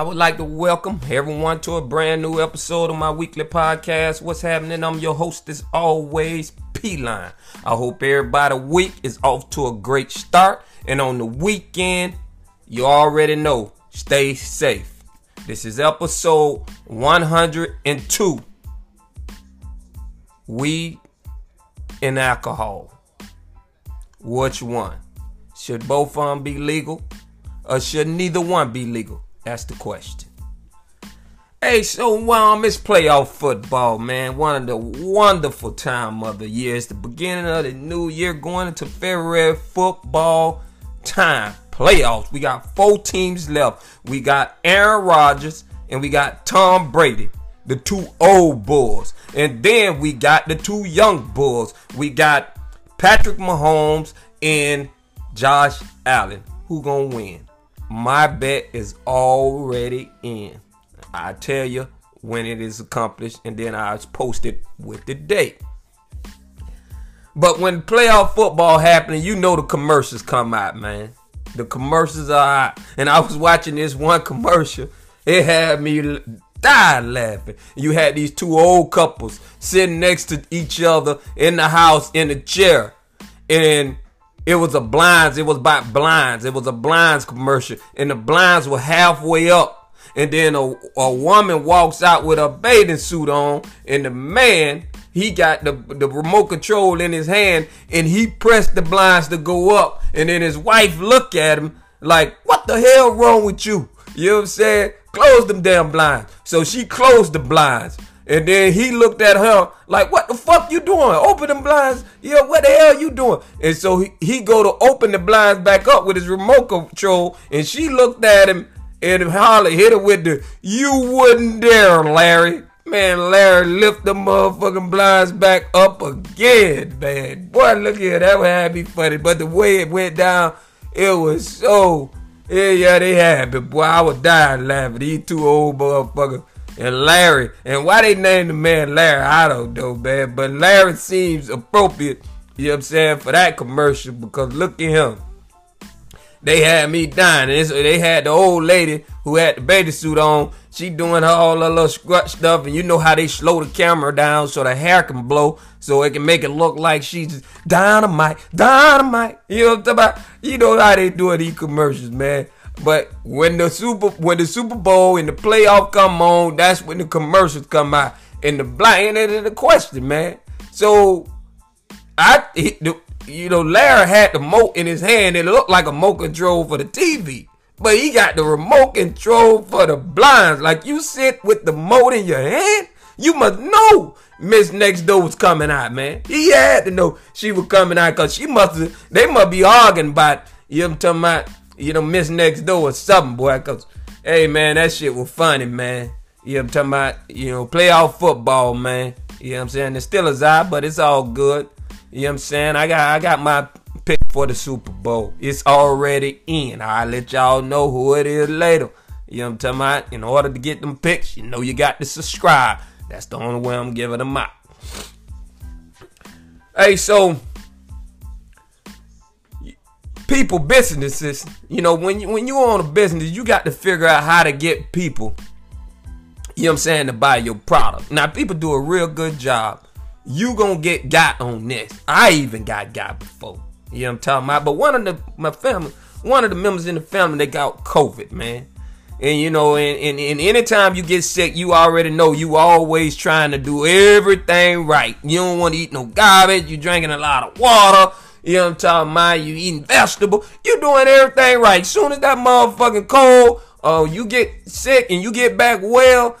I would like to welcome everyone to a brand new episode of my weekly podcast. What's happening? I'm your host, as always, P Line. I hope everybody week is off to a great start. And on the weekend, you already know, stay safe. This is episode 102 Weed and alcohol. Which one? Should both of them be legal? Or should neither one be legal? That's the question. Hey, so um, it's playoff football, man. One of the wonderful time of the year. It's the beginning of the new year, going into February football time. Playoffs. We got four teams left. We got Aaron Rodgers and we got Tom Brady, the two old bulls. And then we got the two young bulls. We got Patrick Mahomes and Josh Allen. Who gonna win? My bet is already in. I tell you when it is accomplished, and then I post it with the date. But when playoff football happening, you know the commercials come out, man. The commercials are out. And I was watching this one commercial. It had me die laughing. You had these two old couples sitting next to each other in the house in a chair. And it was a blinds. It was about blinds. It was a blinds commercial. And the blinds were halfway up. And then a, a woman walks out with a bathing suit on. And the man, he got the, the remote control in his hand. And he pressed the blinds to go up. And then his wife looked at him like, what the hell wrong with you? You know what I'm saying? Close them damn blinds. So she closed the blinds. And then he looked at her like, what the fuck you doing? Open them blinds. Yeah, what the hell you doing? And so he, he go to open the blinds back up with his remote control. And she looked at him and Holly hit her with the, you wouldn't dare, Larry. Man, Larry lift the motherfucking blinds back up again, man. Boy, look here, that would have me funny. But the way it went down, it was so, yeah, yeah, they had me. Boy, I was dying laughing. These two old motherfuckers and Larry. And why they named the man Larry, I don't know, man. But Larry seems appropriate, you know what I'm saying, for that commercial because look at him. They had me dying. And they had the old lady who had the bathing suit on. She doing her all her little scrut stuff. And you know how they slow the camera down so the hair can blow. So it can make it look like she's dynamite, dynamite. You know what I'm talking about? You know how they do these commercials, man. But when the super when the Super Bowl and the playoff come on, that's when the commercials come out. And the blind and the question, man. So I the, you know, Larry had the remote in his hand. It looked like a remote control for the TV. But he got the remote control for the blinds. Like you sit with the remote in your hand, you must know Miss Next Door was coming out, man. He had to know she was coming out because she must they must be arguing about, you know I'm talking about, you know, Miss Next Door or something, boy. Because, hey, man, that shit was funny, man. You know I'm talking about, you know, playoff football, man. You know what I'm saying? The Steelers out, but it's all good. You know what I'm saying? I got I got my pick for the Super Bowl. It's already in. I'll let y'all know who it is later. You know what I'm talking about? In order to get them picks, you know you got to subscribe. That's the only way I'm giving them out. Hey, so people businesses, you know, when you when you own a business, you got to figure out how to get people, you know what I'm saying, to buy your product. Now people do a real good job. You gonna get got on this. I even got got before. You know what I'm talking about? But one of the my family, one of the members in the family, they got COVID, man. And you know, and, and, and anytime you get sick, you already know you always trying to do everything right. You don't want to eat no garbage. You drinking a lot of water. You know what I'm talking about? You eating vegetable. You doing everything right. Soon as that motherfucking cold, uh, you get sick and you get back well,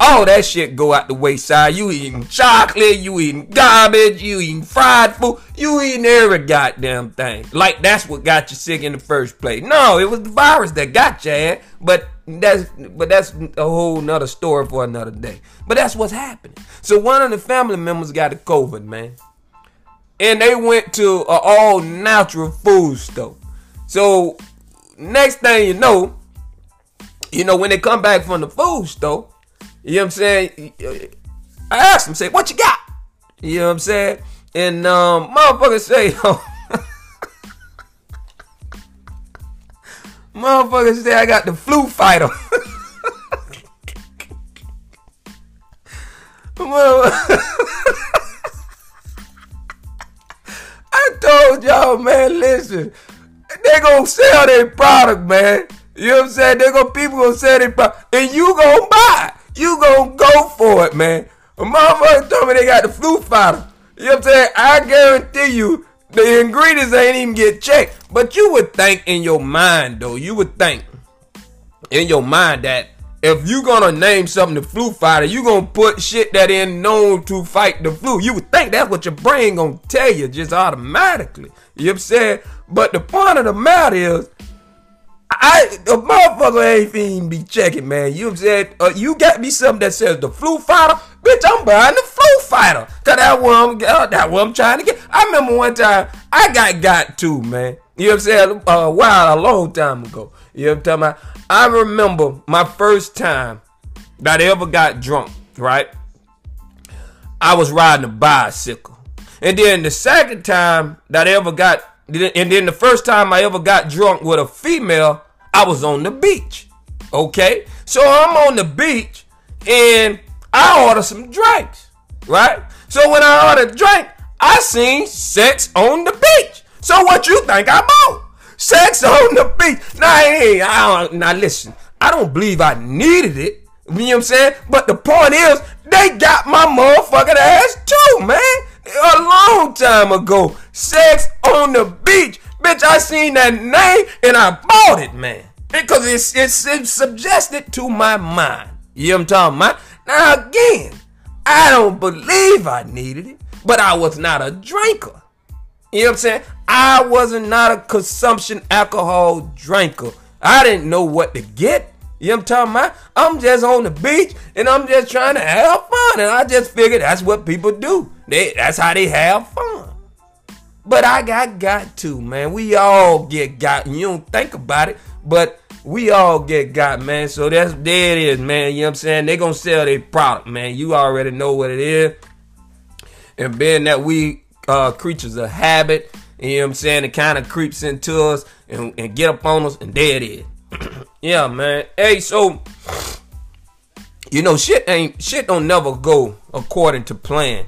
all that shit go out the wayside. You eating chocolate, you eating garbage, you eating fried food, you eating every goddamn thing. Like that's what got you sick in the first place. No, it was the virus that got you ass. But that's but that's a whole nother story for another day. But that's what's happening. So one of the family members got the COVID, man. And they went to an all natural food store. So next thing you know, you know, when they come back from the food store, you know what I'm saying? I asked them, say, what you got? You know what I'm saying? And um, motherfucker say, "Motherfuckers say I got the flu fighter. told y'all, man, listen, they gonna sell their product, man. You know what I'm saying? They gonna people gonna sell their product, and you gonna buy you gonna go for it, man. A motherfucker told me they got the flu fighter. You know what I'm saying? I guarantee you the ingredients ain't even get checked. But you would think in your mind, though, you would think in your mind that if you gonna name something the flu fighter, you gonna put shit that ain't known to fight the flu. You would think that's what your brain gonna tell you just automatically. You know what I'm saying? But the point of the matter is, I the motherfucker ain't even be checking, man. You said uh, you got me something that says the flu fighter, bitch. I'm buying the flu fighter, cause that what I'm uh, that what I'm trying to get. I remember one time I got got two, man. You know what I'm saying? Uh, wow, a long time ago. You know what I'm talking about? I remember my first time that I ever got drunk. Right? I was riding a bicycle, and then the second time that I ever got and then the first time I ever got drunk with a female, I was on the beach. Okay? So I'm on the beach and I order some drinks. Right? So when I ordered drink, I seen sex on the beach. So what you think I bought? Sex on the beach. Now, hey, I don't, now listen, I don't believe I needed it. You know what I'm saying? But the point is, they got my motherfucking ass too, man a long time ago. Sex on the beach. Bitch, I seen that name and I bought it, man. Because it's, it's, it's suggested to my mind. You know what I'm talking about? Now again, I don't believe I needed it, but I was not a drinker. You know what I'm saying? I wasn't not a consumption alcohol drinker. I didn't know what to get. You know what I'm talking about? I'm just on the beach and I'm just trying to have fun. And I just figured that's what people do. They that's how they have fun. But I got got to, man. We all get got. You don't think about it, but we all get got, man. So that's there it is, man. You know what I'm saying? They gonna sell their product, man. You already know what it is. And being that we uh creatures of habit, you know what I'm saying, it kind of creeps into us and, and get up on us, and there it is. yeah, man. Hey, so you know, shit ain't shit don't never go according to plan.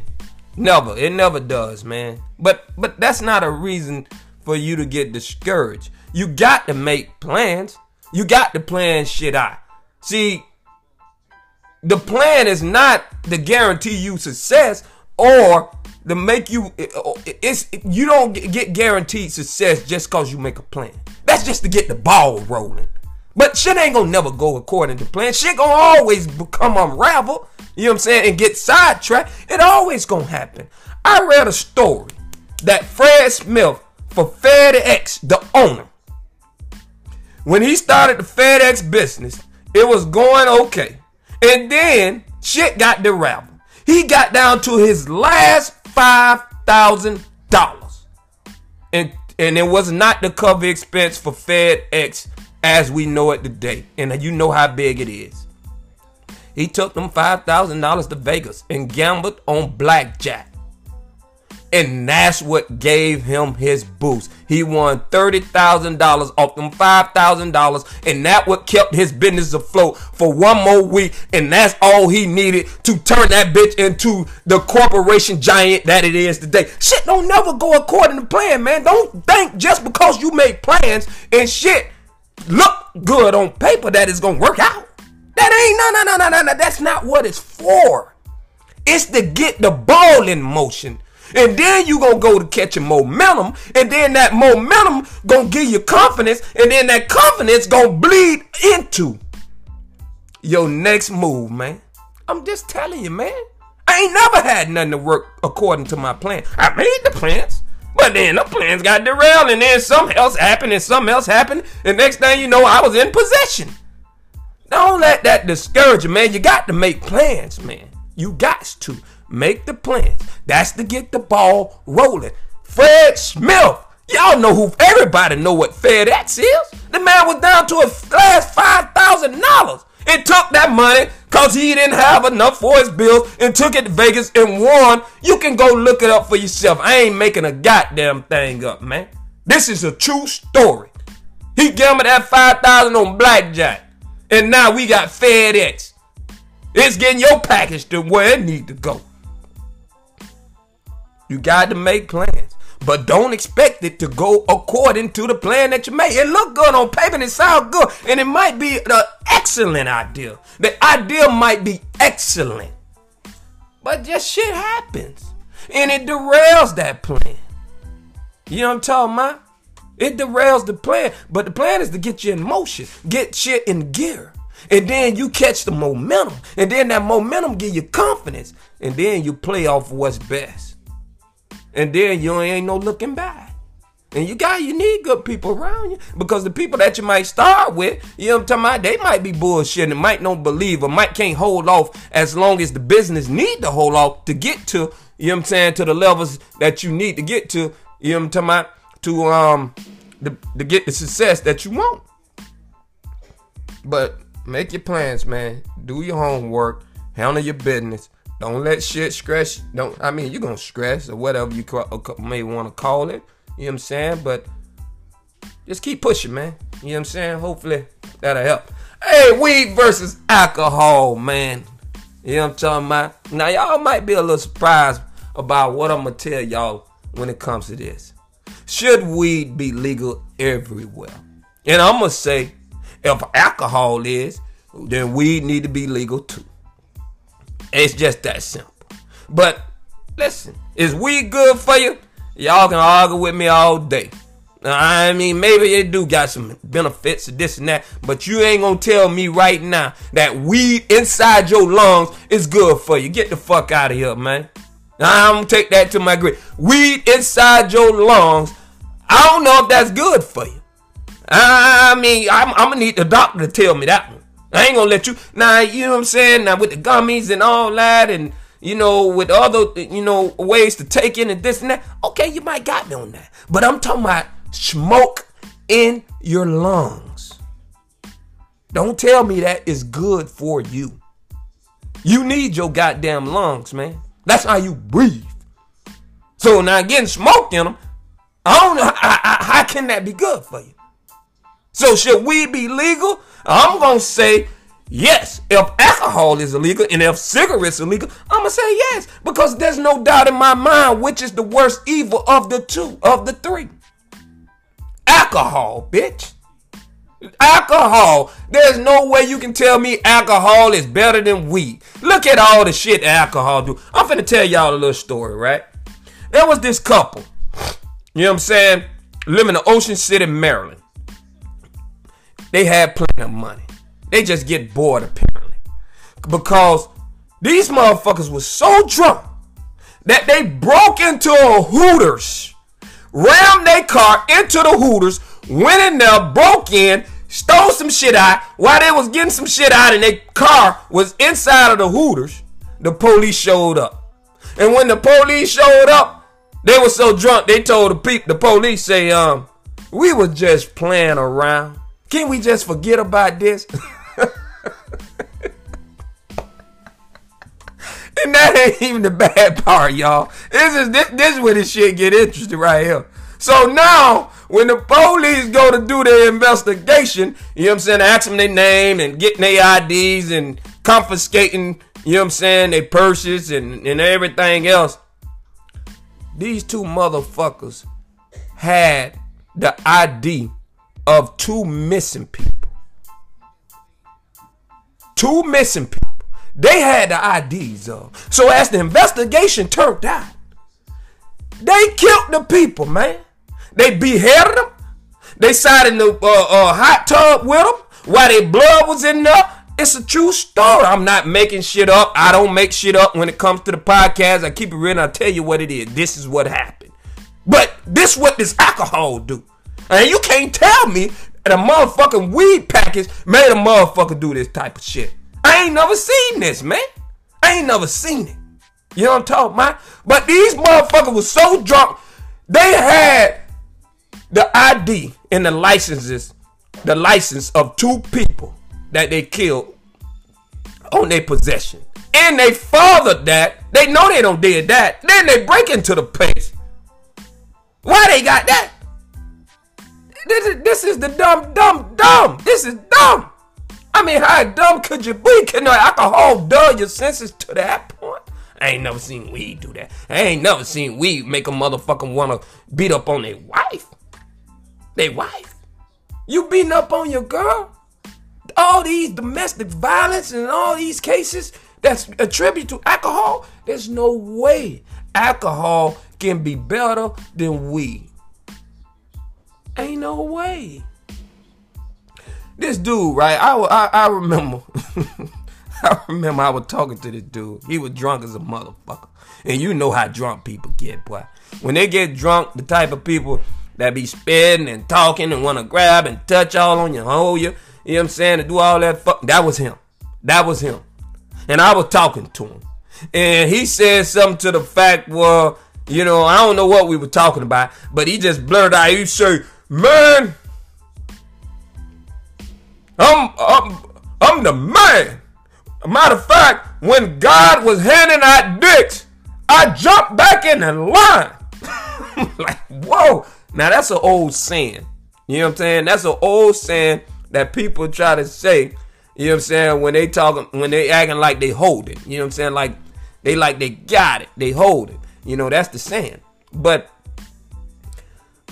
Never. It never does, man. But but that's not a reason for you to get discouraged. You got to make plans. You got to plan shit out. See, the plan is not to guarantee you success or to make you oh, it's you don't get guaranteed success just cause you make a plan. That's just to get the ball rolling. But shit ain't gonna never go according to plan. Shit gonna always become unraveled. You know what I'm saying? And get sidetracked. It always gonna happen. I read a story that Fred Smith for FedEx, the owner, when he started the FedEx business, it was going okay. And then shit got derailed. He got down to his last five thousand dollars. And and it was not the cover expense for FedEx as we know it today. And you know how big it is. He took them $5,000 to Vegas and gambled on blackjack. And that's what gave him his boost. He won $30,000 off them $5,000. And that what kept his business afloat for one more week. And that's all he needed to turn that bitch into the corporation giant that it is today. Shit don't never go according to plan, man. Don't think just because you make plans and shit look good on paper that it's gonna work out. That ain't no no no no no no. That's not what it's for. It's to get the ball in motion. And then you gonna go to catching momentum, and then that momentum gonna give you confidence, and then that confidence gonna bleed into your next move, man. I'm just telling you, man. I ain't never had nothing to work according to my plan. I made the plans, but then the plans got derailed, and then something else happened, and something else happened, and next thing you know, I was in possession. Don't let that discourage you, man. You got to make plans, man. You got to make the plans. That's to get the ball rolling. Fred Smith. Y'all know who everybody know what FedEx is. The man was down to his last five thousand dollars and took that money because he didn't have enough for his bills and took it to Vegas and won. You can go look it up for yourself. I ain't making a goddamn thing up, man. This is a true story. He gambled that five thousand on blackjack, and now we got FedEx. It's getting your package to where it need to go. You got to make plans. But don't expect it to go according to the plan that you made. It look good on paper and it sound good. And it might be the excellent idea. The idea might be excellent. But just shit happens. And it derails that plan. You know what I'm talking about? It derails the plan. But the plan is to get you in motion. Get shit in gear. And then you catch the momentum. And then that momentum give you confidence. And then you play off what's best and then you ain't no looking back. And you got you need good people around you because the people that you might start with, you know what I'm talking about, they might be bullshit and might don't believe or might can't hold off as long as the business need to hold off to get to, you know what I'm saying, to the levels that you need to get to, you know what I'm talking about, to um to, to get the success that you want. But make your plans, man. Do your homework, handle your business, don't let shit stress. Don't. I mean, you're gonna stress or whatever you may want to call it. You know what I'm saying? But just keep pushing, man. You know what I'm saying? Hopefully that'll help. Hey, weed versus alcohol, man. You know what I'm talking about? Now y'all might be a little surprised about what I'm gonna tell y'all when it comes to this. Should weed be legal everywhere? And I'm gonna say, if alcohol is, then weed need to be legal too. It's just that simple. But listen, is weed good for you? Y'all can argue with me all day. I mean, maybe it do got some benefits this and that, but you ain't gonna tell me right now that weed inside your lungs is good for you. Get the fuck out of here, man. I'm gonna take that to my grave. Weed inside your lungs, I don't know if that's good for you. I mean, I'm, I'm gonna need the doctor to tell me that one. I ain't gonna let you. Now, you know what I'm saying? Now, with the gummies and all that, and you know, with other, you know, ways to take in and this and that. Okay, you might got me on that. But I'm talking about smoke in your lungs. Don't tell me that is good for you. You need your goddamn lungs, man. That's how you breathe. So now getting smoke in them, I don't know how, can that be good for you? So should weed be legal? I'm gonna say yes. If alcohol is illegal and if cigarettes are illegal, I'm gonna say yes because there's no doubt in my mind which is the worst evil of the two, of the three. Alcohol, bitch. Alcohol. There's no way you can tell me alcohol is better than weed. Look at all the shit alcohol do. I'm finna tell y'all a little story, right? There was this couple. You know what I'm saying? Living in Ocean City, Maryland. They had plenty of money. They just get bored apparently. Because these motherfuckers was so drunk that they broke into a Hooters, rammed their car into the Hooters, went in there, broke in, stole some shit out. While they was getting some shit out and their car was inside of the Hooters, the police showed up. And when the police showed up, they were so drunk they told the people, the police say, um, we were just playing around. Can we just forget about this? And that ain't even the bad part, y'all. This is this, this is where this shit get interesting right here. So now, when the police go to do their investigation, you know what I'm saying, ask them their name and getting their IDs and confiscating, you know what I'm saying, their purses and, and everything else. These two motherfuckers had the ID of two missing people. Two missing people. They had the IDs of. So as the investigation turned out, they killed the people, man. They beheaded them. They sat in the uh, uh, hot tub with them while their blood was in there. It's a true story. I'm not making shit up. I don't make shit up when it comes to the podcast. I keep it real and I tell you what it is. This is what happened. But this what this alcohol do. And you can't tell me that a motherfucking weed package made a motherfucker do this type of shit. I ain't never seen this, man. I ain't never seen it. You know what I'm talking about? But these motherfuckers was so drunk, they had the ID and the licenses, the license of two people that they killed on their possession. And they fathered that. They know they don't did that. Then they break into the place. Why they got that? This is, this is the dumb, dumb, dumb. This is dumb. I mean, how dumb could you be? Can alcohol dull your senses to that point? I ain't never seen weed do that. I ain't never seen weed make a motherfucker wanna beat up on their wife. Their wife. You beating up on your girl? All these domestic violence and all these cases that's attributed to alcohol, there's no way alcohol can be better than weed. Ain't no way. This dude, right? I, I, I remember. I remember I was talking to this dude. He was drunk as a motherfucker. And you know how drunk people get, boy. When they get drunk, the type of people that be spitting and talking and want to grab and touch all on you, hold you, you know what I'm saying, to do all that fuck. That was him. That was him. And I was talking to him. And he said something to the fact, well, you know, I don't know what we were talking about, but he just blurted out, he said, man, I'm, I'm, I'm the man. Matter of fact, when God was handing out dicks, I jumped back in the line. like, whoa. Now that's an old saying. You know what I'm saying? That's an old saying that people try to say. You know what I'm saying? When they talking, when they acting like they hold it. You know what I'm saying? Like they like they got it. They hold it. You know, that's the saying. But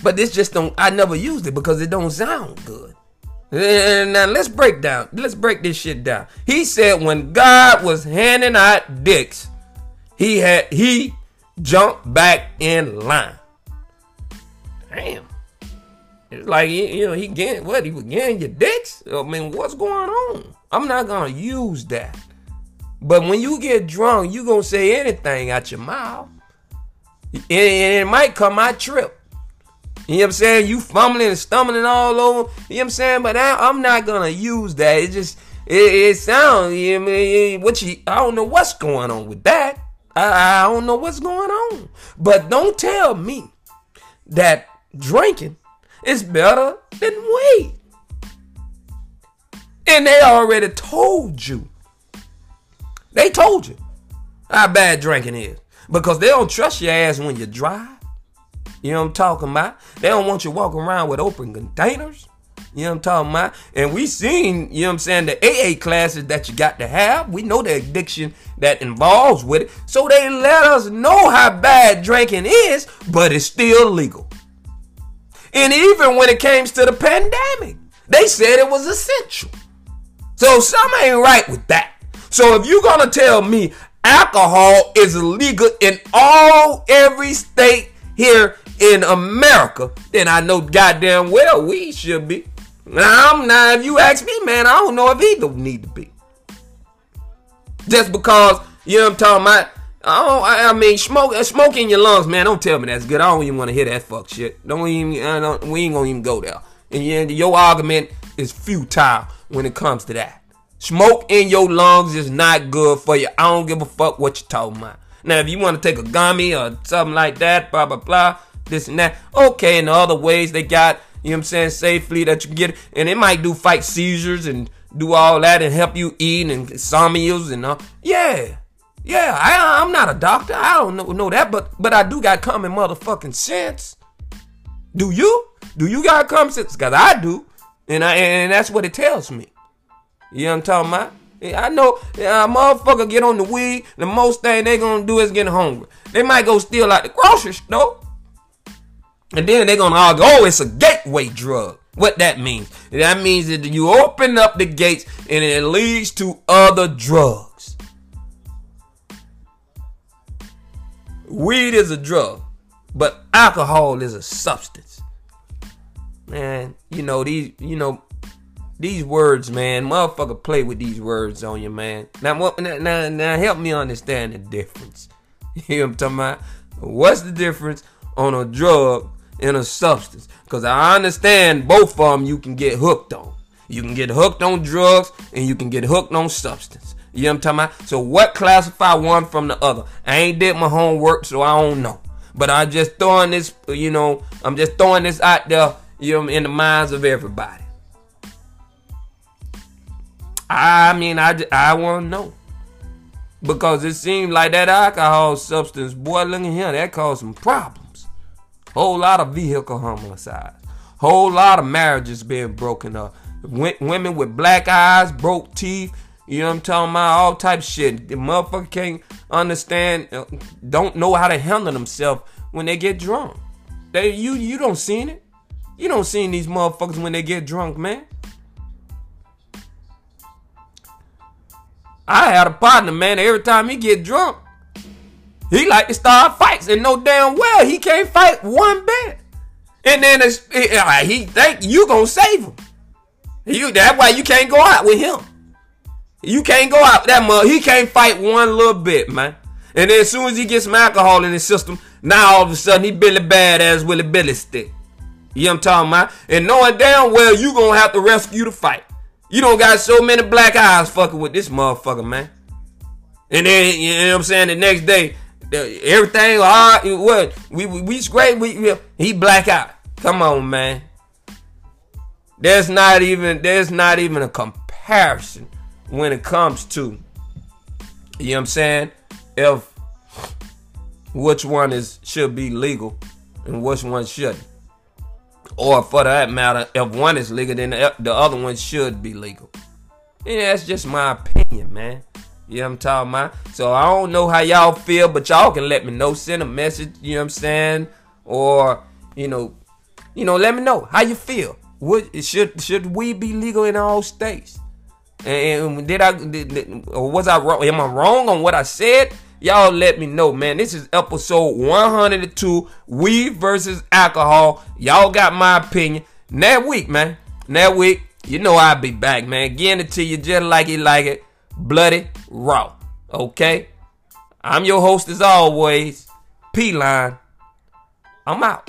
but this just don't I never used it because it don't sound good. Now let's break down. Let's break this shit down. He said when God was handing out dicks, he had he jumped back in line. Damn. It's like you know he getting what he was getting your dicks. I mean, what's going on? I'm not gonna use that. But when you get drunk, you gonna say anything out your mouth, and it might come out trip. You know what I'm saying? You fumbling and stumbling all over. You know what I'm saying? But I, am not gonna use that. It just it, it sounds. You know what, I mean, what you? I don't know what's going on with that. I, I don't know what's going on. But don't tell me that drinking is better than weed. And they already told you. They told you how bad drinking is because they don't trust your ass when you drive. You know what I'm talking about? They don't want you walking around with open containers. You know what I'm talking about? And we seen, you know what I'm saying, the AA classes that you got to have. We know the addiction that involves with it. So they let us know how bad drinking is, but it's still legal. And even when it came to the pandemic, they said it was essential. So something ain't right with that. So if you're gonna tell me alcohol is illegal in all every state here in America, then I know goddamn well we should be. Now, I'm not, if you ask me, man, I don't know if either need to be. Just because, you know what I'm talking about? I, don't, I mean, smoke, uh, smoke in your lungs, man. Don't tell me that's good. I don't even want to hear that fuck shit. Don't even, I don't, we ain't gonna even go there. And your argument is futile when it comes to that. Smoke in your lungs is not good for you. I don't give a fuck what you're talking about. Now, if you want to take a gummy or something like that, blah blah blah, this and that. Okay, in the other ways they got, you know what I'm saying, safely that you can get And it might do fight seizures and do all that and help you eat and insomnias and all. Yeah. Yeah, I, I'm not a doctor. I don't know, know that, but but I do got common motherfucking sense. Do you? Do you got common sense? Cause I do, and I and that's what it tells me. You know what I'm talking about? I know a motherfucker get on the weed, the most thing they gonna do is get hungry. They might go steal out the grocery store. And then they're gonna argue, oh, it's a gateway drug. What that means? That means that you open up the gates and it leads to other drugs. Weed is a drug, but alcohol is a substance. Man, you know these, you know, these words, man, motherfucker play with these words on you, man. Now, now, now, help me understand the difference. You know what I'm talking about? What's the difference on a drug and a substance? Because I understand both of them you can get hooked on. You can get hooked on drugs and you can get hooked on substance. You know what I'm talking about? So what classify one from the other? I ain't did my homework, so I don't know. But I just throwing this, you know, I'm just throwing this out there, you know, in the minds of everybody. I mean, I, I want to know. Because it seems like that alcohol substance, boy, look at here, that caused some problems. Whole lot of vehicle homicides. Whole lot of marriages being broken up. women with black eyes, broke teeth, you know what I'm talking about? All type of shit. The motherfucker can't understand, uh, don't know how to handle themselves when they get drunk. They you you don't seen it. You don't seen these motherfuckers when they get drunk, man. I had a partner, man. Every time he get drunk, he like to start fights, and know damn well he can't fight one bit. And then it's, he think you gonna save him. You that's why you can't go out with him. You can't go out that much. He can't fight one little bit, man. And then as soon as he gets some alcohol in his system, now all of a sudden he Billy Badass Willie Billy stick. You know what I'm talking about? And knowing damn well you gonna have to rescue the fight. You don't got so many black eyes fucking with this motherfucker, man. And then you know what I'm saying. The next day, everything all right. What we we, we great. We, we he black out. Come on, man. There's not even there's not even a comparison when it comes to you know what I'm saying. If which one is should be legal and which one shouldn't. Or for that matter, if one is legal, then the other one should be legal. Yeah, that's just my opinion, man. You know what I'm talking about? So I don't know how y'all feel, but y'all can let me know. Send a message, you know what I'm saying? Or, you know, you know, let me know how you feel. What should should we be legal in all states? And did I did, was I wrong? Am I wrong on what I said? Y'all let me know, man. This is episode 102, weed versus alcohol. Y'all got my opinion. Next week, man. Next week, you know I'll be back, man. Getting it to you just like you like it. Bloody raw. Okay? I'm your host as always, P-Line. I'm out.